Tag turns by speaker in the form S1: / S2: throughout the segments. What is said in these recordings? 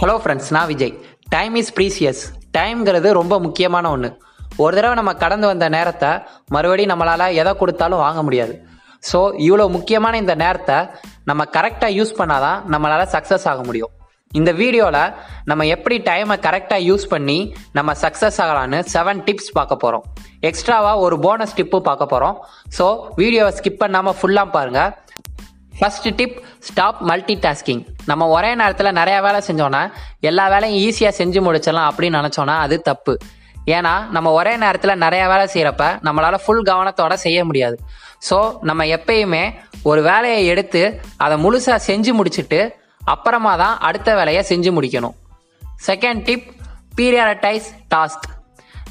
S1: Hello friends நான் Vijay. Time is precious டைம்ங்கிறது ரொம்ப முக்கியமான ஒன்று ஒரு தடவை நம்ம கடந்து வந்த நேரத்தை மறுபடியும் நம்மளால் எதை கொடுத்தாலும் வாங்க முடியாது. ஸோ இவ்வளோ முக்கியமான இந்த நேரத்தை நம்ம கரெக்டாக யூஸ் பண்ணால் தான் நம்மளால் சக்ஸஸ் ஆக முடியும். இந்த வீடியோவில் நம்ம எப்படி டைமை கரெக்டாக யூஸ் பண்ணி நம்ம சக்ஸஸ் ஆகலான்னு செவன் டிப்ஸ் பார்க்க போகிறோம் எக்ஸ்ட்ராவாக ஒரு போனஸ் டிப்பு பார்க்க போகிறோம் ஸோ வீடியோவை ஸ்கிப் பண்ணாமல் ஃபுல்லாக பாருங்கள் first tip stop multitasking நம்ம ஒரே நேரத்தில் நிறைய வேலை செஞ்சோன்னா எல்லா வேலையும் ஈஸியாக செஞ்சு முடிச்சிடலாம் அப்படின்னு நினச்சோன்னா அது தப்பு. ஏன்னா நம்ம ஒரே நேரத்தில் நிறைய வேலை செய்கிறப்ப நம்மளால் ஃபுல் கவனத்தோட செய்ய முடியாது. ஸோ நம்ம எப்பயுமே ஒரு வேலையை எடுத்து அதை முழுசாக செஞ்சு முடிச்சுட்டு அப்புறமா தான் அடுத்த வேலையை செஞ்சு முடிக்கணும். செகண்ட் டிப் பீரியாரிட்டைஸ் டாஸ்க்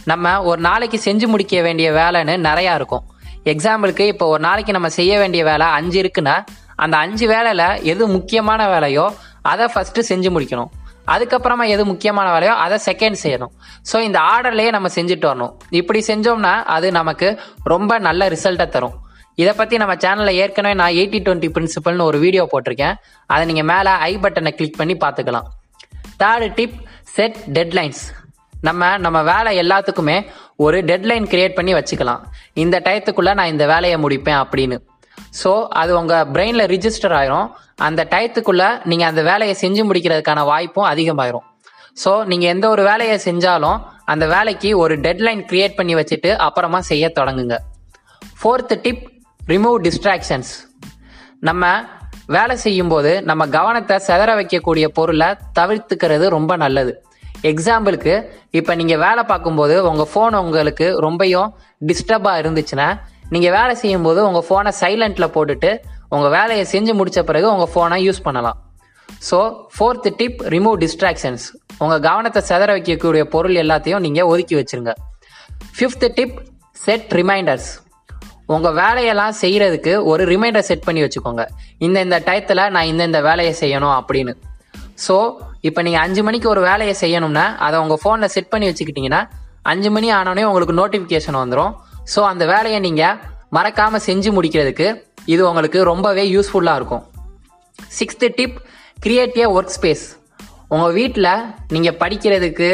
S1: நம்ம ஒரு நாளைக்கு செஞ்சு முடிக்க வேண்டிய வேலைன்னு நிறையா இருக்கும். எக்ஸாம்பிளுக்கு இப்போ ஒரு நாளைக்கு நம்ம செய்ய வேண்டிய வேலை அஞ்சு இருக்குன்னா அந்த அஞ்சு வேலையில் எது முக்கியமான வேலையோ அதை ஃபஸ்ட்டு செஞ்சு முடிக்கணும். அதுக்கப்புறமா எது முக்கியமான வேலையோ அதை செகண்ட் செய்யணும். ஸோ இந்த ஆர்டர்லேயே நம்ம செஞ்சுட்டு வரணும். இப்படி செஞ்சோம்னா அது நமக்கு ரொம்ப நல்ல ரிசல்ட்டை தரும். இதை பற்றி நம்ம சேனலில் ஏற்கனவே நான் எயிட்டி டுவெண்ட்டி பிரின்சிபல்னு ஒரு வீடியோ போட்டிருக்கேன். அதை நீங்கள் மேலே ஐ பட்டனை கிளிக் பண்ணி பார்த்துக்கலாம். தேர்டு டிப் செட் டெட்லைன்ஸ் நம்ம நம்ம வேலை எல்லாத்துக்குமே ஒரு டெட்லைன் கிரியேட் பண்ணி வச்சுக்கலாம். இந்த டயத்துக்குள்ளே நான் இந்த வேலையை முடிப்பேன் அப்படின்னு. ஸோ அது உங்கள் பிரெயினில் ரிஜிஸ்டர் ஆயிரும். அந்த டயத்துக்குள்ளே நீங்கள் அந்த வேலையை செஞ்சு முடிக்கிறதுக்கான வாய்ப்பும் அதிகமாயிரும். ஸோ நீங்கள் எந்த ஒரு வேலையை செஞ்சாலும் அந்த வேலைக்கு ஒரு டெட்லைன் கிரியேட் பண்ணி வச்சுட்டு அப்புறமா செய்ய தொடங்குங்க. ஃபோர்த்து டிப் ரிமூவ் டிஸ்ட்ராக்ஷன்ஸ் நம்ம வேலை செய்யும்போது நம்ம கவனத்தை செதற வைக்கக்கூடிய பொருளை தவிர்த்துக்கிறது ரொம்ப நல்லது. எக்ஸாம்பிளுக்கு இப்போ நீங்கள் வேலை பார்க்கும்போது உங்கள் ஃபோன் உங்களுக்கு ரொம்பையும் டிஸ்டர்பாக இருந்துச்சுன்னா நீங்கள் வேலை செய்யும்போது உங்கள் ஃபோனை சைலண்ட்டில் போட்டுட்டு உங்கள் வேலையை செஞ்சு முடித்த பிறகு உங்கள் ஃபோனை யூஸ் பண்ணலாம். So fourth tip remove distractions உங்கள் கவனத்தை செதற வைக்கக்கூடிய பொருள் எல்லாத்தையும் நீங்கள் ஒதுக்கி வச்சிருங்க. ஃபிஃப்த்து டிப் செட் ரிமைண்டர்ஸ் உங்கள் வேலையெல்லாம் செய்கிறதுக்கு ஒரு ரிமைண்டர் செட் பண்ணி வச்சுக்கோங்க. இந்த இந்த டயத்தில் நான் இந்த இந்த வேலையை செய்யணும் அப்படின்னு. ஸோ இப்போ நீங்கள் அஞ்சு மணிக்கு ஒரு வேலையை செய்யணும்னா அதை உங்கள் ஃபோனில் செட் பண்ணி வச்சுக்கிட்டிங்கன்னா அஞ்சு மணி ஆனோடனே உங்களுக்கு நோட்டிஃபிகேஷன் வந்துடும் ஸோ அந்த வேலையை நீங்கள் மறக்காமல் செஞ்சு முடிக்கிறதுக்கு இது உங்களுக்கு ரொம்பவே யூஸ்ஃபுல்லாக இருக்கும். Sixth tip create a work space உங்கள் வீட்டில் நீங்கள் படிக்கிறதுக்கு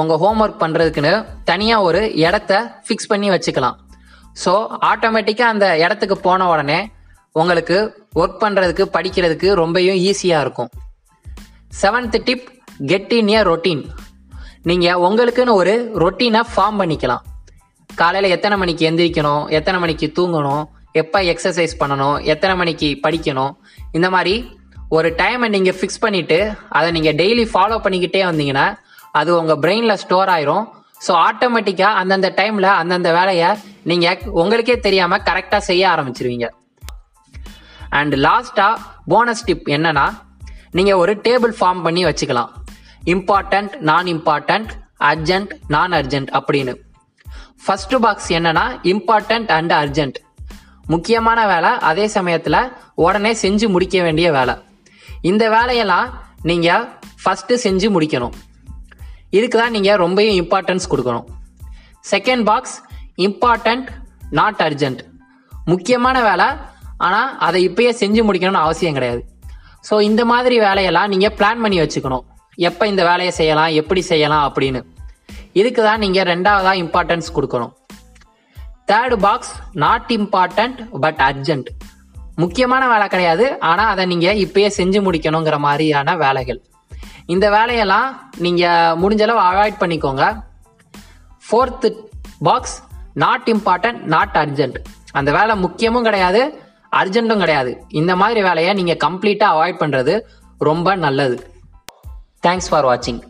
S1: உங்கள் ஹோம் ஒர்க் பண்ணுறதுக்குன்னு தனியாக ஒரு இடத்த ஃபிக்ஸ் பண்ணி வச்சுக்கலாம். ஸோ ஆட்டோமேட்டிக்காக அந்த இடத்துக்கு போன உடனே உங்களுக்கு ஒர்க் பண்ணுறதுக்கு படிக்கிறதுக்கு ரொம்பவும் ஈஸியாக இருக்கும். Seventh tip get in a routine நீங்கள் உங்களுக்குன்னு ஒரு ரொட்டீனை ஃபார்ம் பண்ணிக்கலாம். காலையில் எத்தனை மணிக்கு எந்திரிக்கணும்? எத்தனை மணிக்கு தூங்கணும்? எப்போ எக்ஸசைஸ் பண்ணணும்? எத்தனை மணிக்கு படிக்கணும்? இந்த மாதிரி ஒரு டைமை நீங்கள் ஃபிக்ஸ் பண்ணிவிட்டு அதை நீங்கள் டெய்லி ஃபாலோ பண்ணிக்கிட்டே வந்தீங்கன்னா அது உங்கள் பிரெயினில் ஸ்டோர் ஆயிரும். ஸோ ஆட்டோமேட்டிக்காக அந்தந்த டைமில் அந்தந்த வேலையை நீங்கள் உங்களுக்கே தெரியாமல் கரெக்டாக செய்ய ஆரம்பிச்சிருவீங்க. அண்ட் லாஸ்ட்டாக போனஸ் டிப் என்னன்னா நீங்கள் ஒரு டேபிள் ஃபார்ம் பண்ணி வச்சுக்கலாம். Important non important urgent non urgent அப்படின்னு. ஃபர்ஸ்ட் பாக்ஸ் என்னன்னா இம்பார்ட்டண்ட் அண்ட் அர்ஜென்ட் முக்கியமான வேலை அதே சமயத்தில் உடனே செஞ்சு முடிக்க வேண்டிய வேலை. இந்த வேலையெல்லாம் நீங்கள் ஃபஸ்ட்டு செஞ்சு முடிக்கணும். இதுக்கு தான் நீங்கள் ரொம்பவும் இம்பார்ட்டன்ஸ் கொடுக்கணும். Second box important not urgent முக்கியமான வேலை ஆனால் அதை இப்பயே செஞ்சு முடிக்கணும்னு அவசியம் கிடையாது. ஸோ இந்த மாதிரி வேலையெல்லாம் நீங்கள் பிளான் பண்ணி வச்சுக்கணும். எப்போ இந்த வேலையை செய்யலாம் எப்படி செய்யலாம் அப்படின்னு. இதுக்கு தான் நீங்கள் ரெண்டாவதாக இம்பார்ட்டன்ஸ் கொடுக்கணும். Third box not important but urgent முக்கியமான வேலை கிடையாது ஆனால் அதை நீங்கள் இப்பயே செஞ்சு முடிக்கணுங்கிற மாதிரியான வேலைகள். இந்த வேலையெல்லாம் நீங்கள் முடிஞ்சளவு அவாய்ட் பண்ணிக்கோங்க. Fourth box not important not urgent அந்த வேலை முக்கியமும் கிடையாது அர்ஜென்ட்டும் கிடையாது. இந்த மாதிரி வேலையை நீங்கள் கம்ப்ளீட்டாக அவாய்ட் பண்ணுறது ரொம்ப நல்லது. தேங்க்ஸ் ஃபார் வாட்சிங்